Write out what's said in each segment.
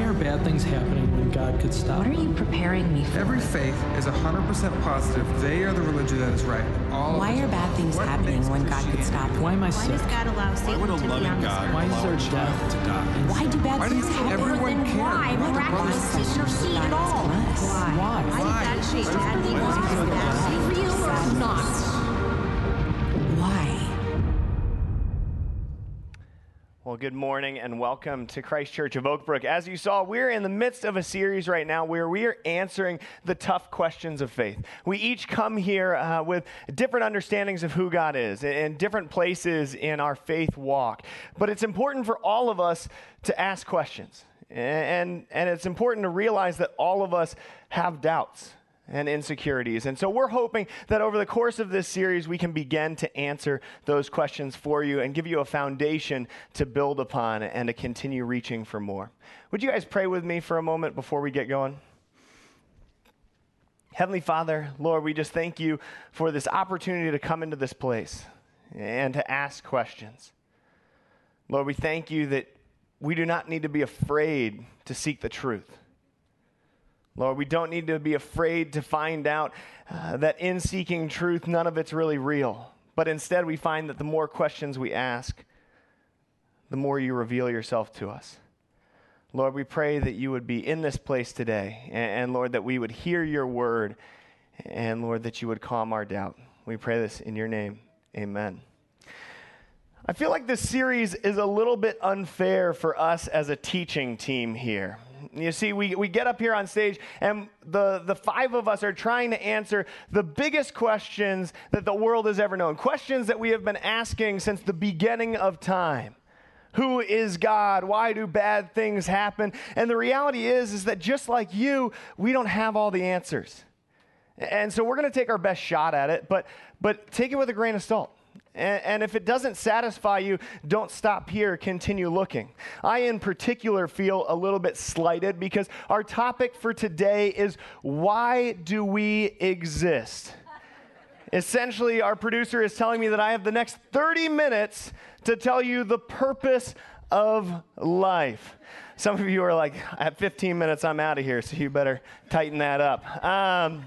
Why are bad things happening when God could stop What are them? you preparing me for? Every faith is 100% positive they are the religion that is right. All of Why are bad things What happening when God could stop them? Why am I sick? Why sick? does God allow Satan Why Satan would a to be loving on this God earth? Why is allow there a child death? to die? Why do bad Why do you things think happen? everyone Then cares? why What the miraculous brothers didn't see it all? Why? Why? Why did that shape bad things Why? happen? Is that real or not? Why? Good morning and welcome to Christ Church of Oakbrook. As you saw, we're in the midst of a series right now where we are answering the tough questions of faith. We each come here uh, with different understandings of who God is and different places in our faith walk. But it's important for all of us to ask questions. And, and it's important to realize that all of us have doubts and insecurities. And so we're hoping that over the course of this series, we can begin to answer those questions for you and give you a foundation to build upon and to continue reaching for more. Would you guys pray with me for a moment before we get going? Heavenly Father, Lord, we just thank you for this opportunity to come into this place and to ask questions. Lord, we thank you that we do not need to be afraid to seek the truth. Lord, we don't need to be afraid to find out uh, that in seeking truth, none of it's really real. But instead, we find that the more questions we ask, the more you reveal yourself to us. Lord, we pray that you would be in this place today. And, and, Lord, that we would hear your word. And Lord, that you would calm our doubt. We pray this in your name. Amen. I feel like this series is a little bit unfair for us as a teaching team here. You see, we, we get up here on stage, and the, the five of us are trying to answer the biggest questions that the world has ever known. Questions that we have been asking since the beginning of time. Who is God? Why do bad things happen? And the reality is, is that just like you, we don't have all the answers. And so we're going to take our best shot at it, but, but take it with a grain of salt. And, if it doesn't satisfy you, don't stop here, continue looking. I, in particular, feel a little bit slighted because our topic for today is why do we exist? Essentially, our producer is telling me that I have the next 30 minutes to tell you the purpose of life. Some of you are like, at 15 minutes, I'm out of here, so you better tighten that up. Um,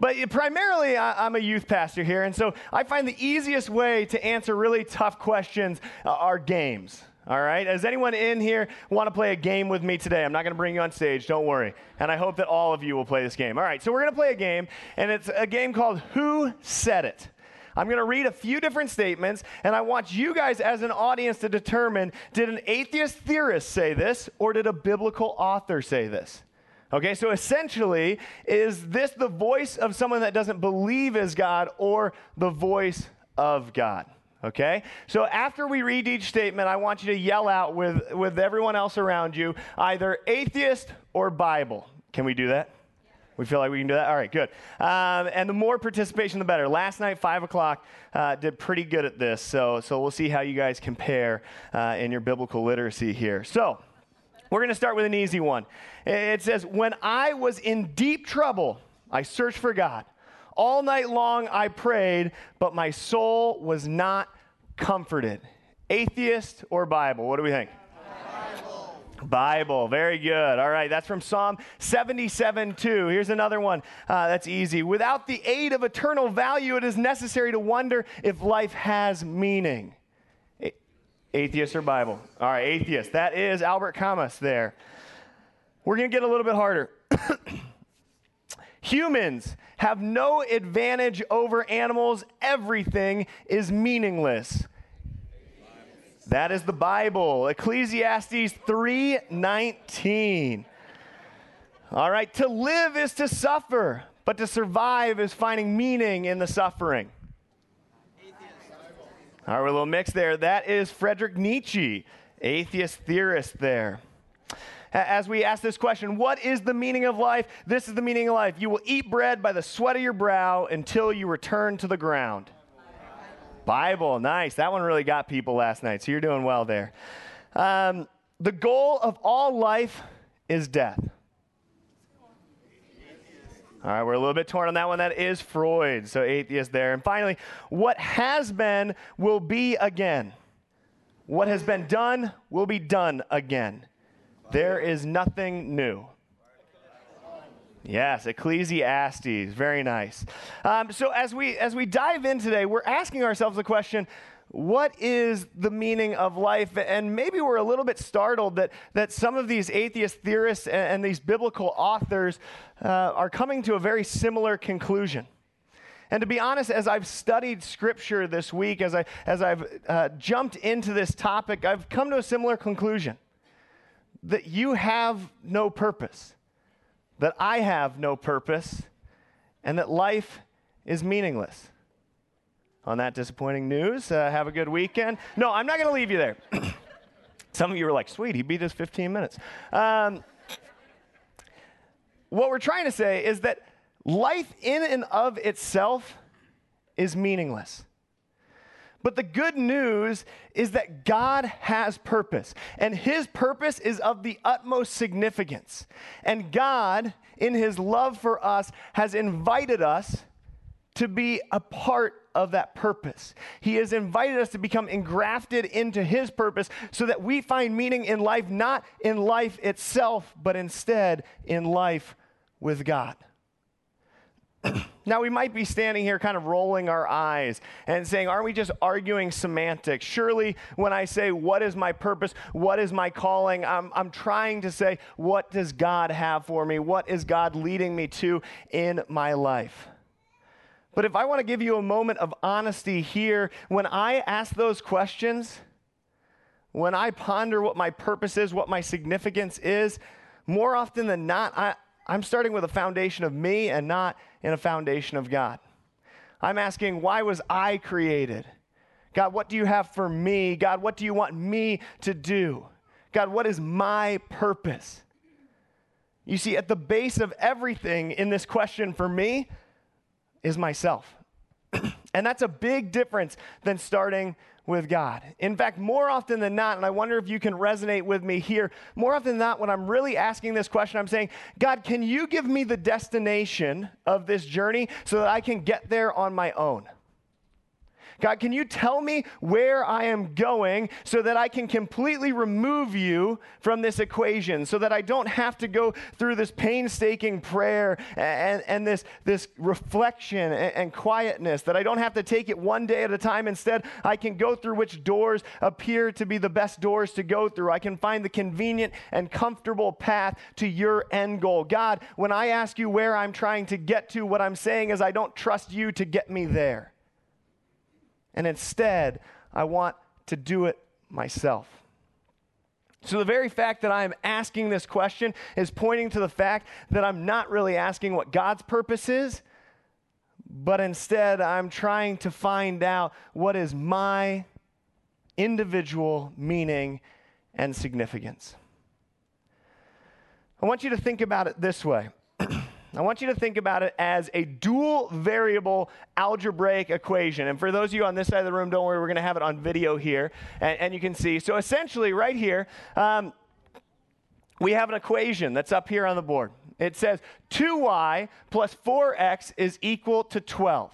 but primarily, I'm a youth pastor here, and so I find the easiest way to answer really tough questions uh, are games. All right? Does anyone in here want to play a game with me today? I'm not going to bring you on stage, don't worry. And I hope that all of you will play this game. All right, so we're going to play a game, and it's a game called Who Said It? I'm going to read a few different statements, and I want you guys as an audience to determine did an atheist theorist say this, or did a biblical author say this? Okay, so essentially, is this the voice of someone that doesn't believe is God or the voice of God? Okay? So after we read each statement, I want you to yell out with, with everyone else around you either atheist or Bible. Can we do that? We feel like we can do that? All right, good. Um, and the more participation, the better. Last night, 5 o'clock, uh, did pretty good at this. So, so we'll see how you guys compare uh, in your biblical literacy here. So, we're going to start with an easy one. It says, When I was in deep trouble, I searched for God. All night long I prayed, but my soul was not comforted. Atheist or Bible? What do we think? Bible. Bible. Very good. All right. That's from Psalm 77 2. Here's another one uh, that's easy. Without the aid of eternal value, it is necessary to wonder if life has meaning. Atheist or Bible? All right, atheist. That is Albert Camus there. We're going to get a little bit harder. Humans have no advantage over animals. Everything is meaningless. That is the Bible. Ecclesiastes 3:19. All right, to live is to suffer, but to survive is finding meaning in the suffering. All right, we're a little mixed there. That is Frederick Nietzsche, atheist theorist there. As we ask this question, what is the meaning of life? This is the meaning of life. You will eat bread by the sweat of your brow until you return to the ground. Bible, nice. That one really got people last night, so you're doing well there. Um, the goal of all life is death. All right, we're a little bit torn on that one. That is Freud, so atheist there. And finally, what has been will be again. What has been done will be done again. there is nothing new. Yes, Ecclesiastes, very nice. Um, so as we as we dive in today, we're asking ourselves the question: What is the meaning of life? And maybe we're a little bit startled that that some of these atheist theorists and, and these biblical authors uh, are coming to a very similar conclusion. And to be honest, as I've studied Scripture this week, as I as I've uh, jumped into this topic, I've come to a similar conclusion: that you have no purpose that I have no purpose and that life is meaningless. On that disappointing news, uh, have a good weekend. No, I'm not going to leave you there. Some of you were like, sweet, he beat us 15 minutes. Um, what we're trying to say is that life in and of itself is meaningless. But the good news is that God has purpose, and His purpose is of the utmost significance. And God, in His love for us, has invited us to be a part of that purpose. He has invited us to become engrafted into His purpose so that we find meaning in life, not in life itself, but instead in life with God. now, we might be standing here kind of rolling our eyes and saying, Aren't we just arguing semantics? Surely, when I say, What is my purpose? What is my calling? I'm, I'm trying to say, What does God have for me? What is God leading me to in my life? But if I want to give you a moment of honesty here, when I ask those questions, when I ponder what my purpose is, what my significance is, more often than not, I, I'm starting with a foundation of me and not in a foundation of God. I'm asking, why was I created? God, what do you have for me? God, what do you want me to do? God, what is my purpose? You see, at the base of everything in this question for me is myself. and that's a big difference than starting with God. In fact, more often than not, and I wonder if you can resonate with me here, more often than not, when I'm really asking this question, I'm saying, God, can you give me the destination of this journey so that I can get there on my own? God, can you tell me where I am going so that I can completely remove you from this equation, so that I don't have to go through this painstaking prayer and, and this, this reflection and, and quietness, that I don't have to take it one day at a time. Instead, I can go through which doors appear to be the best doors to go through. I can find the convenient and comfortable path to your end goal. God, when I ask you where I'm trying to get to, what I'm saying is I don't trust you to get me there. And instead, I want to do it myself. So, the very fact that I'm asking this question is pointing to the fact that I'm not really asking what God's purpose is, but instead I'm trying to find out what is my individual meaning and significance. I want you to think about it this way I want you to think about it as a dual variable algebraic equation. And for those of you on this side of the room, don't worry, we're going to have it on video here, and, and, you can see. So essentially, right here, um, we have an equation that's up here on the board. It says 2y plus 4x is equal to 12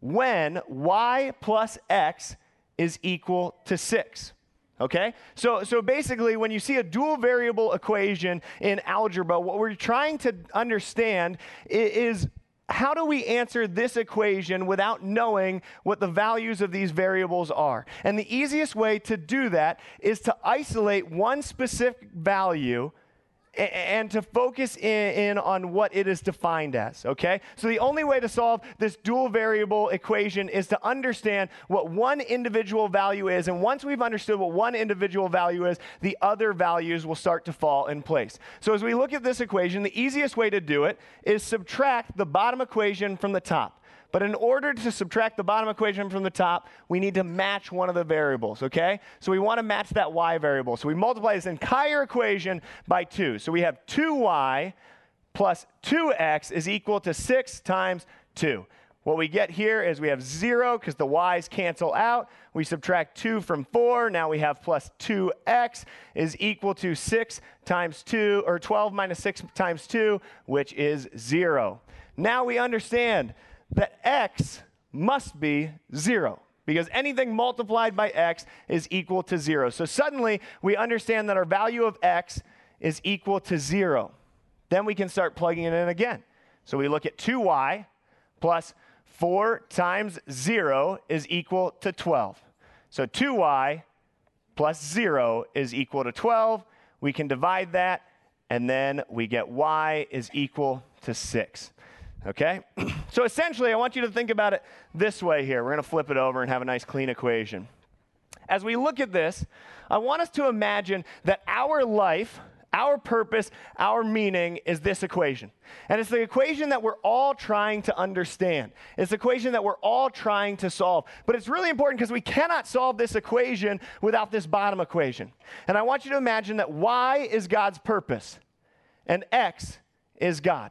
when y plus x is equal to 6. Okay? So, so basically, when you see a dual variable equation in algebra, what we're trying to understand is how do we answer this equation without knowing what the values of these variables are? And the easiest way to do that is to isolate one specific value and to focus in, on what it is defined as, okay? So the only way to solve this dual variable equation is to understand what one individual value is. And once we've understood what one individual value is, the other values will start to fall in place. So as we look at this equation, the easiest way to do it is subtract the bottom equation from the top. But in order to subtract the bottom equation from the top, we need to match one of the variables, okay? So we want to match that y variable. So we multiply this entire equation by 2. So we have 2y plus 2x is equal to 6 times 2. What we get here is we have 0 because the y's cancel out. We subtract 2 from 4. Now we have plus 2x is equal to 6 times 2, or 12 minus 6 times 2, which is 0. Now we understand that x must be 0 because anything multiplied by x is equal to 0. So suddenly we understand that our value of x is equal to 0. Then we can start plugging it in again. So we look at 2y plus 4 times 0 is equal to 12. So 2y plus 0 is equal to 12. We can divide that, and then we get y is equal to 6. Okay? so essentially, I want you to think about it this way here. We're going to flip it over and have a nice clean equation. As we look at this, I want us to imagine that our life, our purpose, our meaning is this equation. And it's the equation that we're all trying to understand. It's the equation that we're all trying to solve. But it's really important because we cannot solve this equation without this bottom equation. And I want you to imagine that y is God's purpose and x is God.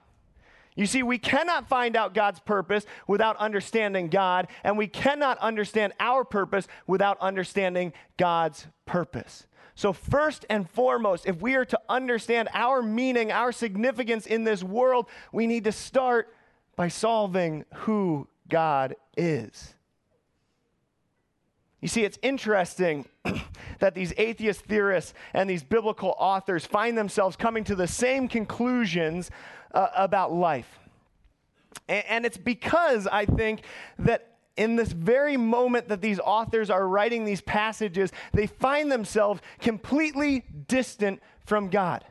You see, we cannot find out God's purpose without understanding God, and we cannot understand our purpose without understanding God's purpose. So, first and foremost, if we are to understand our meaning, our significance in this world, we need to start by solving who God is. You see, it's interesting that these atheist theorists and these biblical authors find themselves coming to the same conclusions uh, about life. And, and it's because I think that in this very moment that these authors are writing these passages, they find themselves completely distant from God.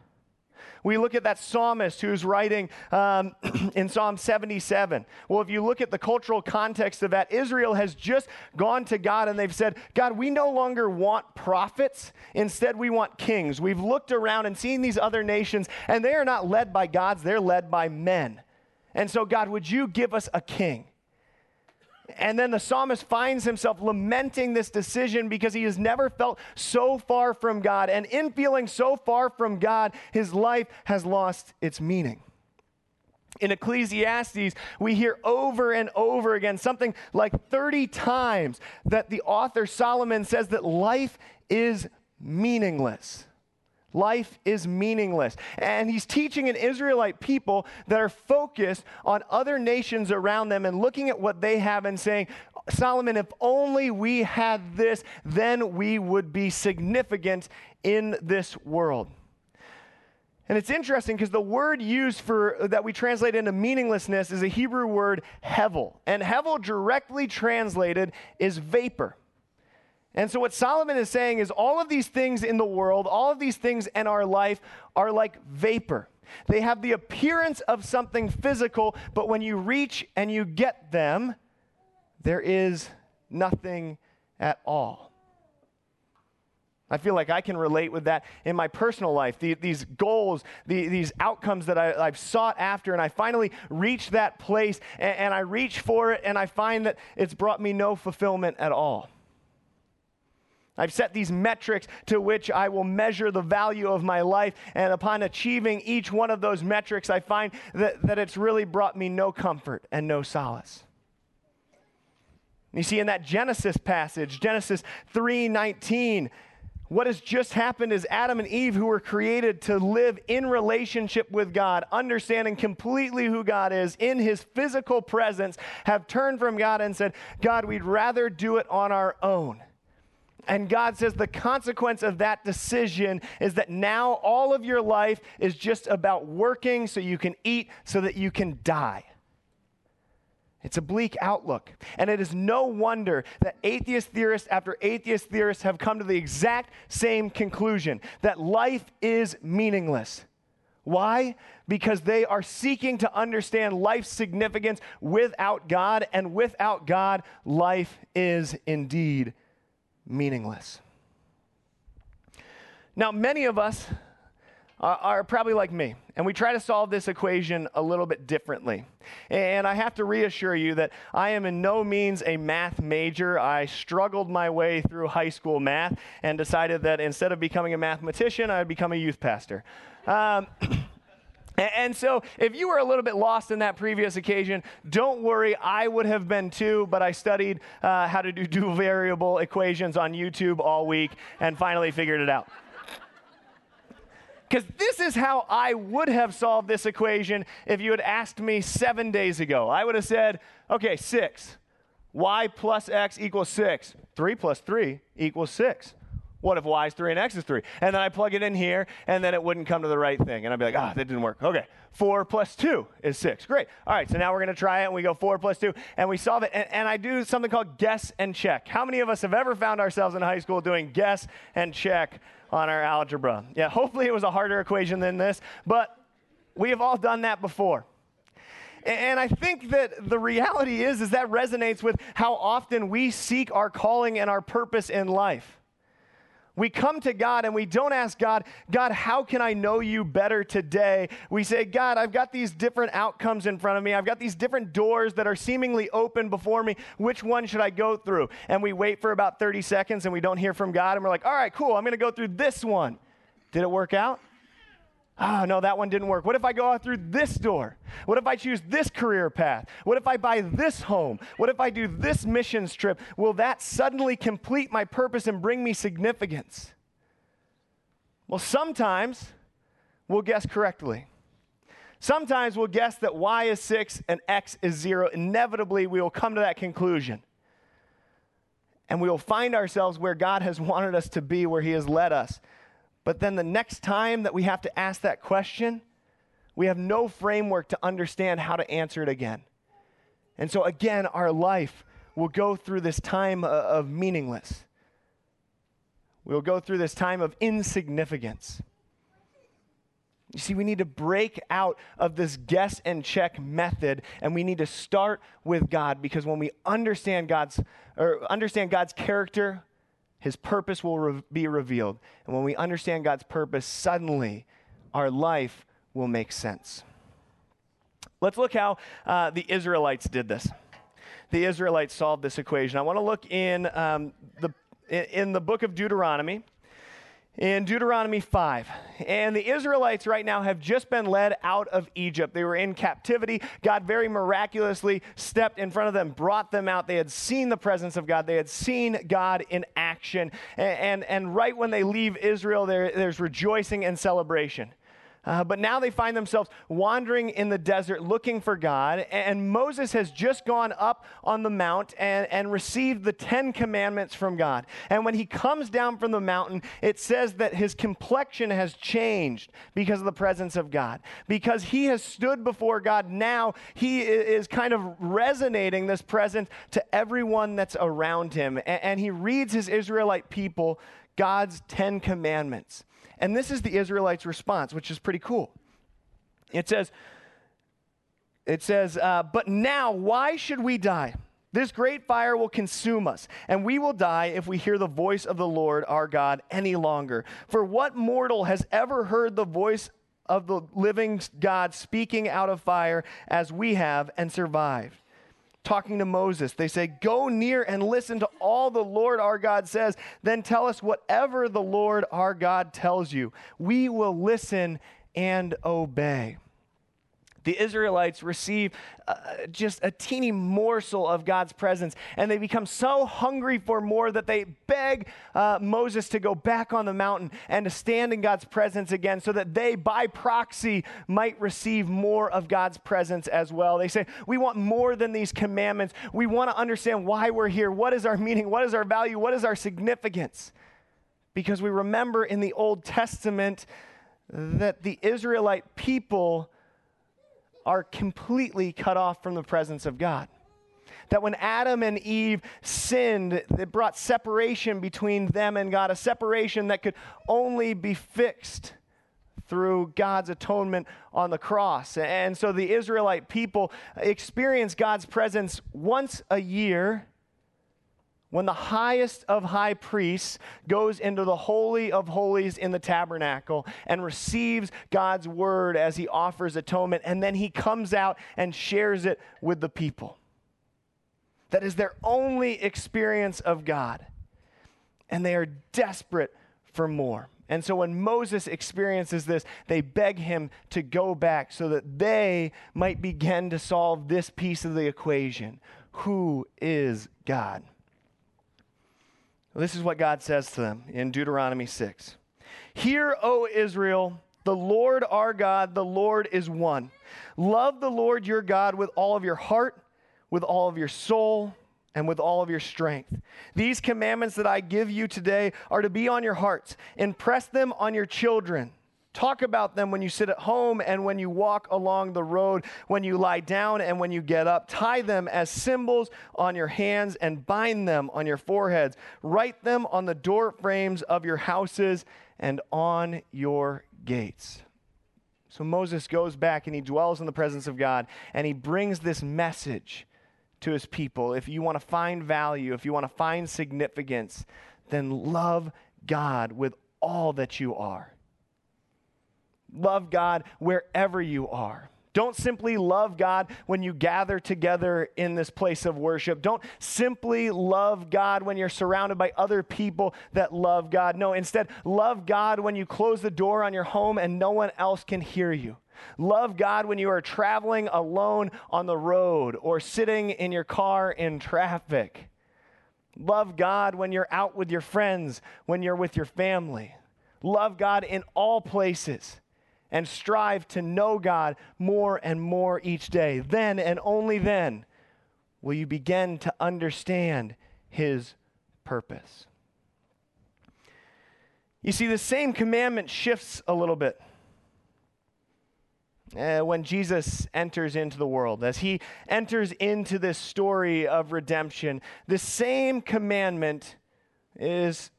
We look at that psalmist who's writing um, in Psalm 77. Well, if you look at the cultural context of that, Israel has just gone to God and they've said, God, we no longer want prophets. Instead, we want kings. We've looked around and seen these other nations, and they are not led by gods, they're led by men. And so, God, would you give us a king? And then the psalmist finds himself lamenting this decision because he has never felt so far from God. And in feeling so far from God, his life has lost its meaning. In Ecclesiastes, we hear over and over again, something like 30 times, that the author Solomon says that life is meaningless. Life is meaningless. And he's teaching an Israelite people that are focused on other nations around them and looking at what they have and saying, Solomon, if only we had this, then we would be significant in this world. And it's interesting because the word used for that we translate into meaninglessness is a Hebrew word hevel. And hevel directly translated is vapor. And so, what Solomon is saying is all of these things in the world, all of these things in our life are like vapor. They have the appearance of something physical, but when you reach and you get them, there is nothing at all. I feel like I can relate with that in my personal life. The, these goals, the, these outcomes that I, have sought after, and I finally reach that place and, and I reach for it, and I find that it's brought me no fulfillment at all. I've set these metrics to which I will measure the value of my life. And upon achieving each one of those metrics, I find that, that it's really brought me no comfort and no solace. You see, in that Genesis passage, Genesis 3:19, what has just happened is Adam and Eve, who were created to live in relationship with God, understanding completely who God is in his physical presence, have turned from God and said, God, we'd rather do it on our own. And God says the consequence of that decision is that now all of your life is just about working so you can eat, so that you can die. It's a bleak outlook. And it is no wonder that atheist theorists after atheist theorists have come to the exact same conclusion that life is meaningless. Why? Because they are seeking to understand life's significance without God, and without God, life is indeed meaningless. Now, many of us are, are, probably like me, and we try to solve this equation a little bit differently. And I have to reassure you that I am in no means a math major. I struggled my way through high school math and decided that instead of becoming a mathematician, I'd become a youth pastor. Um, And so, if you were a little bit lost in that previous occasion, don't worry. I would have been too, but I studied uh, how to do dual variable equations on YouTube all week and finally figured it out. Because this is how I would have solved this equation if you had asked me seven days ago. I would have said, okay, six. Y plus X equals six. Three plus three equals six. What if y is 3 and x is 3? And then I plug it in here, and then it wouldn't come to the right thing. And I'd be like, ah, that didn't work. Okay, 4 plus 2 is 6. Great. All right, so now we're going to try it, and we go 4 plus 2, and we solve it. And, and I do something called guess and check. How many of us have ever found ourselves in high school doing guess and check on our algebra? Yeah, hopefully it was a harder equation than this, but we have all done that before. And I think that the reality is is that resonates with how often we seek our calling and our purpose in life. We come to God and we don't ask God, God, how can I know you better today? We say, God, I've got these different outcomes in front of me. I've got these different doors that are seemingly open before me. Which one should I go through? And we wait for about 30 seconds and we don't hear from God. And we're like, all right, cool, I'm going to go through this one. Did it work out? Oh, no, that one didn't work. What if I go out through this door? What if I choose this career path? What if I buy this home? What if I do this missions trip? Will that suddenly complete my purpose and bring me significance? Well, sometimes we'll guess correctly. Sometimes we'll guess that y is 6 and x is 0. Inevitably, we will come to that conclusion. And we will find ourselves where God has wanted us to be, where He has led us. But then the next time that we have to ask that question, we have no framework to understand how to answer it again. And so, again, our life will go through this time of meaningless. We'll go through this time of insignificance. You see, we need to break out of this guess and check method, and we need to start with God because when we understand God's or understand God's character, his purpose will re- be revealed. And when we understand God's purpose, suddenly our life will make sense. Let's look how uh, the Israelites did this. The Israelites solved this equation. I want to look in, um, the, in the book of Deuteronomy in Deuteronomy 5. And the Israelites right now have just been led out of Egypt. They were in captivity. God very miraculously stepped in front of them, brought them out. They had seen the presence of God, they had seen God in action. And, and, and right when they leave Israel, there, there's rejoicing and celebration. Uh, but now they find themselves wandering in the desert looking for God. And Moses has just gone up on the mount and, and received the Ten Commandments from God. And when he comes down from the mountain, it says that his complexion has changed because of the presence of God. Because he has stood before God, now he is kind of resonating this presence to everyone that's around him. And, and he reads his Israelite people God's Ten Commandments. And this is the Israelites' response, which is pretty cool. It says, it says, uh, but now why should we die? This great fire will consume us, and we will die if we hear the voice of the Lord our God any longer. For what mortal has ever heard the voice of the living God speaking out of fire as we have and survived? Talking to Moses. They say, Go near and listen to all the Lord our God says. Then tell us whatever the Lord our God tells you. We will listen and obey the Israelites receive uh, just a teeny morsel of God's presence, and they become so hungry for more that they beg uh, Moses to go back on the mountain and to stand in God's presence again so that they, by proxy, might receive more of God's presence as well. They say, We want more than these commandments. We want to understand why we're here. What is our meaning? What is our value? What is our significance? Because we remember in the Old Testament that the Israelite people are completely cut off from the presence of God. That when Adam and Eve sinned, it brought separation between them and God, a separation that could only be fixed through God's atonement on the cross. And so the Israelite people experience God's presence once a year when the highest of high priests goes into the Holy of Holies in the tabernacle and receives God's word as he offers atonement, and then he comes out and shares it with the people. That is their only experience of God. And they are desperate for more. And so when Moses experiences this, they beg him to go back so that they might begin to solve this piece of the equation Who is God? Well, this is what God says to them in Deuteronomy 6. Hear, O Israel, the Lord our God, the Lord is one. Love the Lord your God with all of your heart, with all of your soul, and with all of your strength. These commandments that I give you today are to be on your hearts. Impress them on your children. Talk about them when you sit at home and when you walk along the road, when you lie down and when you get up. Tie them as symbols on your hands and bind them on your foreheads. Write them on the door frames of your houses and on your gates. So Moses goes back and he dwells in the presence of God and he brings this message to his people. If you want to find value, if you want to find significance, then love God with all that you are. Love God wherever you are. Don't simply love God when you gather together in this place of worship. Don't simply love God when you're surrounded by other people that love God. No, instead, love God when you close the door on your home and no one else can hear you. Love God when you are traveling alone on the road or sitting in your car in traffic. Love God when you're out with your friends, when you're with your family. Love God in all places and strive to know God more and more each day. Then and only then will you begin to understand His purpose. You see, the same commandment shifts a little bit uh, when Jesus enters into the world. As he enters into this story of redemption, the same commandment is,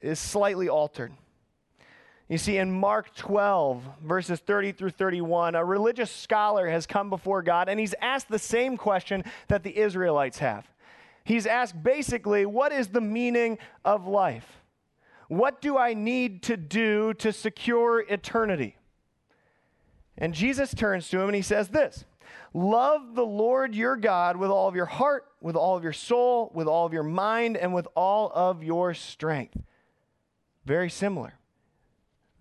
is slightly altered. You see, in Mark 12, verses 30 through 31, a religious scholar has come before God and he's asked the same question that the Israelites have. He's asked basically, what is the meaning of life? What do I need to do to secure eternity? And Jesus turns to him and he says this Love the Lord your God with all of your heart, with all of your soul, with all of your mind, and with all of your strength. Very similar.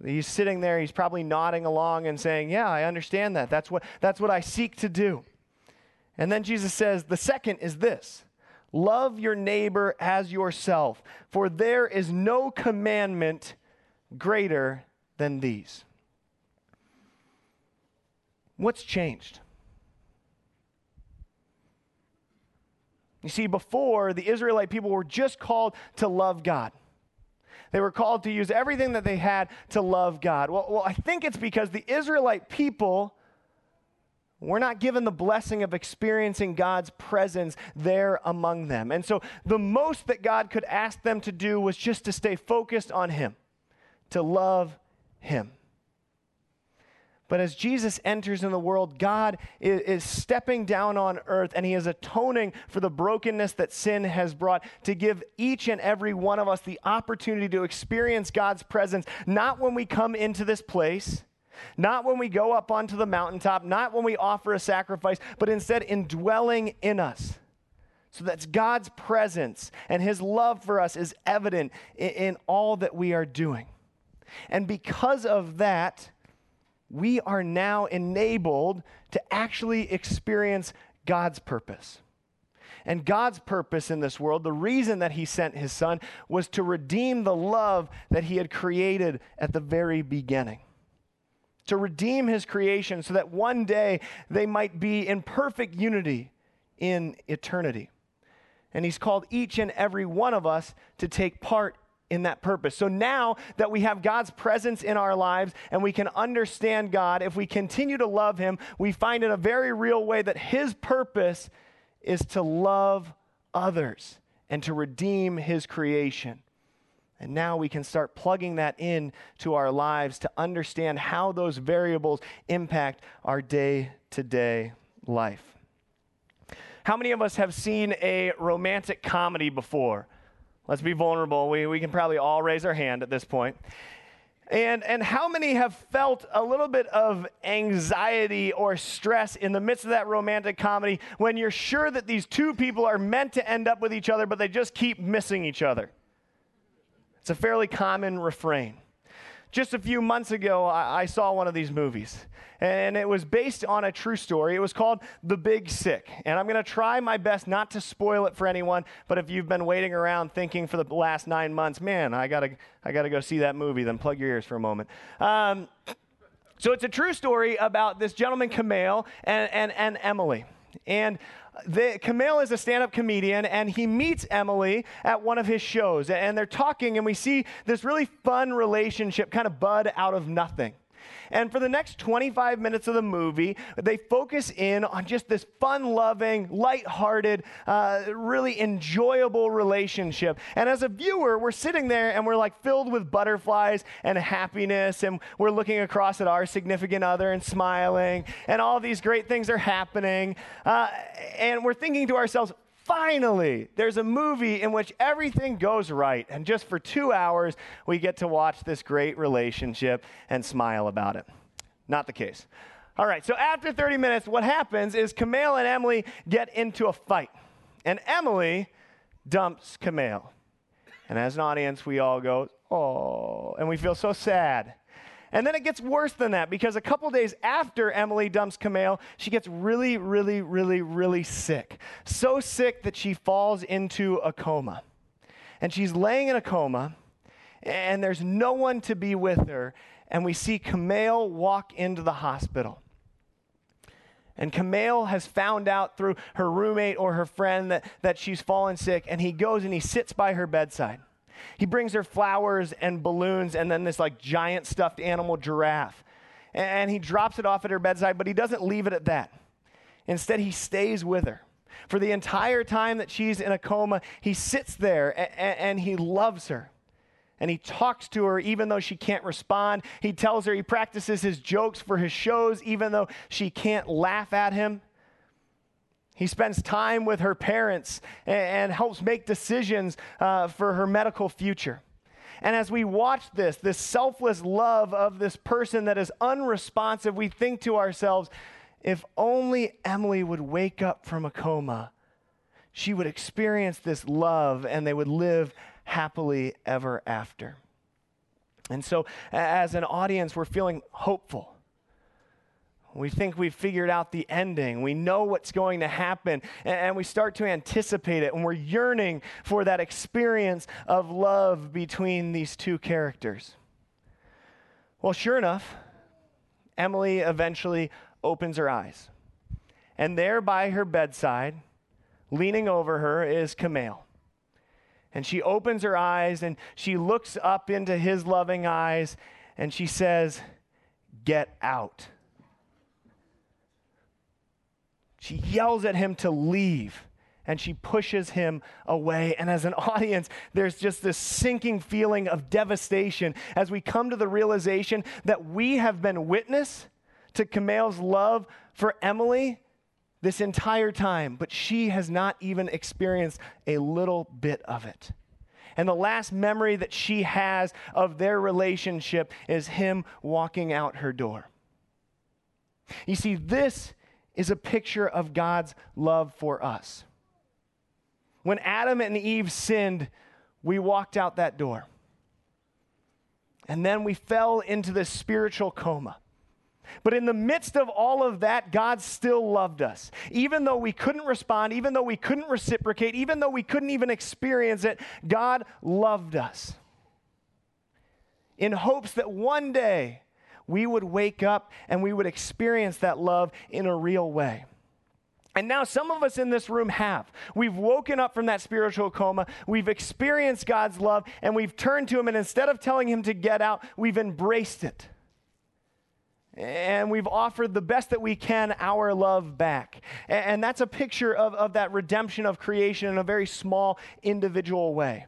He's sitting there, he's probably nodding along and saying, Yeah, I understand that. That's what, that's what I seek to do. And then Jesus says, The second is this love your neighbor as yourself, for there is no commandment greater than these. What's changed? You see, before, the Israelite people were just called to love God. They were called to use everything that they had to love God. Well, well, I think it's because the Israelite people were not given the blessing of experiencing God's presence there among them. And so the most that God could ask them to do was just to stay focused on Him, to love Him. But as Jesus enters in the world, God is, is, stepping down on earth and he is atoning for the brokenness that sin has brought to give each and every one of us the opportunity to experience God's presence, not when we come into this place, not when we go up onto the mountaintop, not when we offer a sacrifice, but instead indwelling in us. So that's God's presence and his love for us is evident in, in all that we are doing. And because of that, we are now enabled to actually experience God's purpose. And God's purpose in this world, the reason that He sent His Son, was to redeem the love that He had created at the very beginning. To redeem His creation so that one day they might be in perfect unity in eternity. And He's called each and every one of us to take part in that purpose. So now that we have God's presence in our lives and we can understand God, if we continue to love Him, we find in a very real way that His purpose is to love others and to redeem His creation. And now we can start plugging that in to our lives to understand how those variables impact our day to day life. How many of us have seen a romantic comedy before? Let's be vulnerable. We, we can probably all raise our hand at this point. And, and how many have felt a little bit of anxiety or stress in the midst of that romantic comedy when you're sure that these two people are meant to end up with each other, but they just keep missing each other? It's a fairly common refrain. Just a few months ago, I, I, saw one of these movies, and it was based on a true story. It was called The Big Sick. And I'm going to try my best not to spoil it for anyone, but if you've been waiting around thinking for the last nine months, man, I got to I gotta go see that movie, then plug your ears for a moment. Um, so it's a true story about this gentleman, Kumail, and, and, and Emily. And the, Camille is a stand up comedian, and he meets Emily at one of his shows. And they're talking, and we see this really fun relationship kind of bud out of nothing. And for the next 25 minutes of the movie, they focus in on just this fun loving, light-hearted, uh, really enjoyable relationship. And as a viewer, we're sitting there and we're like filled with butterflies and happiness, and we're looking across at our significant other and smiling, and all these great things are happening. Uh, and we're thinking to ourselves, finally, there's a movie in which everything goes right. And just for two hours, we get to watch this great relationship and smile about it. Not the case. All right, so after 30 minutes, what happens is Camille and Emily get into a fight. And Emily dumps Camille. And as an audience, we all go, oh, and we feel so sad. And then it gets worse than that because a couple days after Emily dumps Camille, she gets really, really, really, really sick. So sick that she falls into a coma. And she's laying in a coma, and there's no one to be with her. And we see Camille walk into the hospital. And Camille has found out through her roommate or her friend that, that she's fallen sick, and he goes and he sits by her bedside. He brings her flowers and balloons and then this like giant stuffed animal giraffe. And he drops it off at her bedside, but he doesn't leave it at that. Instead, he stays with her. For the entire time that she's in a coma, he sits there and, and he loves her. And he talks to her even though she can't respond. He tells her he practices his jokes for his shows even though she can't laugh at him. He spends time with her parents and, and helps make decisions uh, for her medical future. And as we watch this, this selfless love of this person that is unresponsive, we think to ourselves, if only Emily would wake up from a coma, she would experience this love and they would live happily ever after. And so, as an audience, we're feeling hopeful. We think we've figured out the ending. We know what's going to happen, and we start to anticipate it, and we're yearning for that experience of love between these two characters. Well, sure enough, Emily eventually opens her eyes. And there by her bedside, leaning over her, is Camille. And she opens her eyes and she looks up into his loving eyes and she says, Get out. She yells at him to leave and she pushes him away. And as an audience, there's just this sinking feeling of devastation as we come to the realization that we have been witness to Camille's love for Emily this entire time, but she has not even experienced a little bit of it. And the last memory that she has of their relationship is him walking out her door. You see, this is a picture of God's love for us. When Adam and Eve sinned, we walked out that door. And then we fell into this spiritual coma. But in the midst of all of that, God still loved us. Even though we couldn't respond, even though we couldn't reciprocate, even though we couldn't even experience it, God loved us. In hopes that one day we would wake up and we would experience that love in a real way. And now, some of us in this room have. We've woken up from that spiritual coma. We've experienced God's love and we've turned to Him. And instead of telling Him to get out, we've embraced it. And we've offered the best that we can our love back. And that's a picture of, of that redemption of creation in a very small, individual way.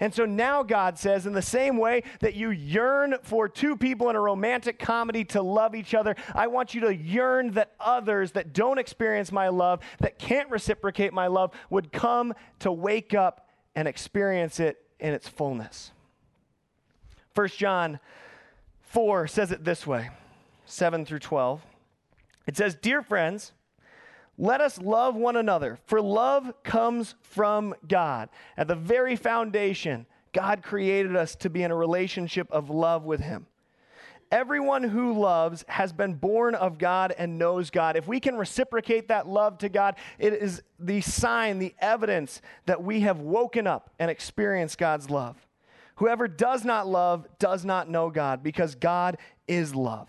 And so now God says, in the same way that you yearn for two people in a romantic comedy to love each other, I want you to yearn that others that don't experience my love, that can't reciprocate my love, would come to wake up and experience it in its fullness. 1 John 4 says it this way 7 through 12. It says, Dear friends, let us love one another, for love comes from God. At the very foundation, God created us to be in a relationship of love with Him. Everyone who loves has been born of God and knows God. If we can reciprocate that love to God, it is the sign, the evidence that we have woken up and experienced God's love. Whoever does not love does not know God because God is love.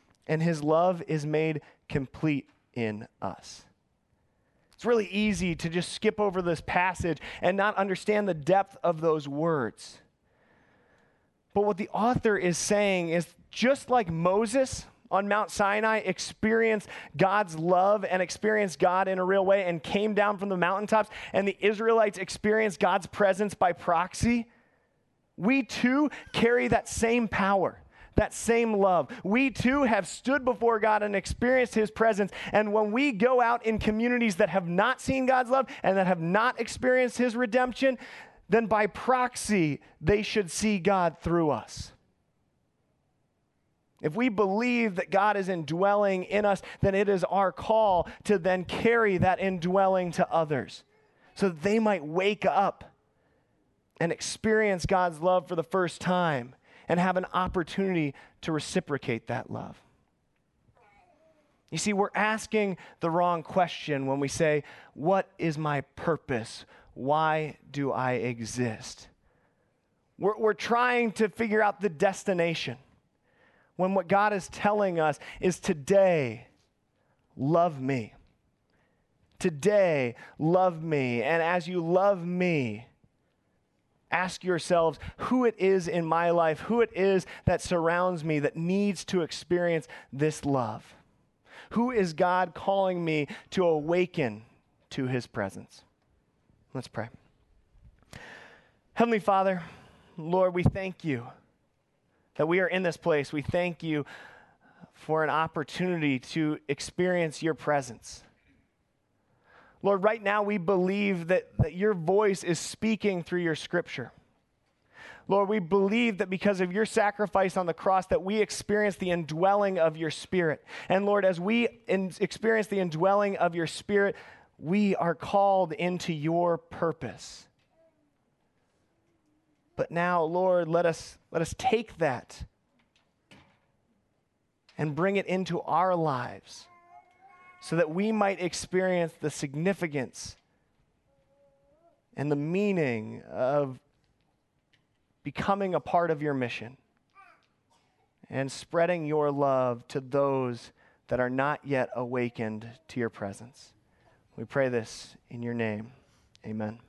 and his love is made complete in us. It's really easy to just skip over this passage and not understand the depth of those words. But what the author is saying is just like Moses on Mount Sinai experienced God's love and experienced God in a real way and came down from the mountaintops, and the Israelites experienced God's presence by proxy, we too carry that same power that same love. We too have stood before God and experienced His presence. And when we go out in communities that have not seen God's love and that have not experienced His redemption, then by proxy, they should see God through us. If we believe that God is indwelling in us, then it is our call to then carry that indwelling to others so that they might wake up and experience God's love for the first time and have an opportunity to reciprocate that love. You see, we're asking the wrong question when we say, What is my purpose? Why do I exist? We're, we're trying to figure out the destination when what God is telling us is today, love me. Today, love me. And as you love me, ask yourselves who it is in my life, who it is that surrounds me that needs to experience this love. Who is God calling me to awaken to his presence? Let's pray. Heavenly Father, Lord, we thank you that we are in this place. We thank you for an opportunity to experience your presence. Lord, right now we believe that, that your voice is speaking through your scripture. Lord, we believe that because of your sacrifice on the cross that we experience the indwelling of your spirit. And Lord, as we in, experience the indwelling of your spirit, we are called into your purpose. But now, Lord, let us let us take that and bring it into our lives so that we might experience the significance and the meaning of becoming a part of your mission and spreading your love to those that are not yet awakened to your presence. We pray this in your name. Amen.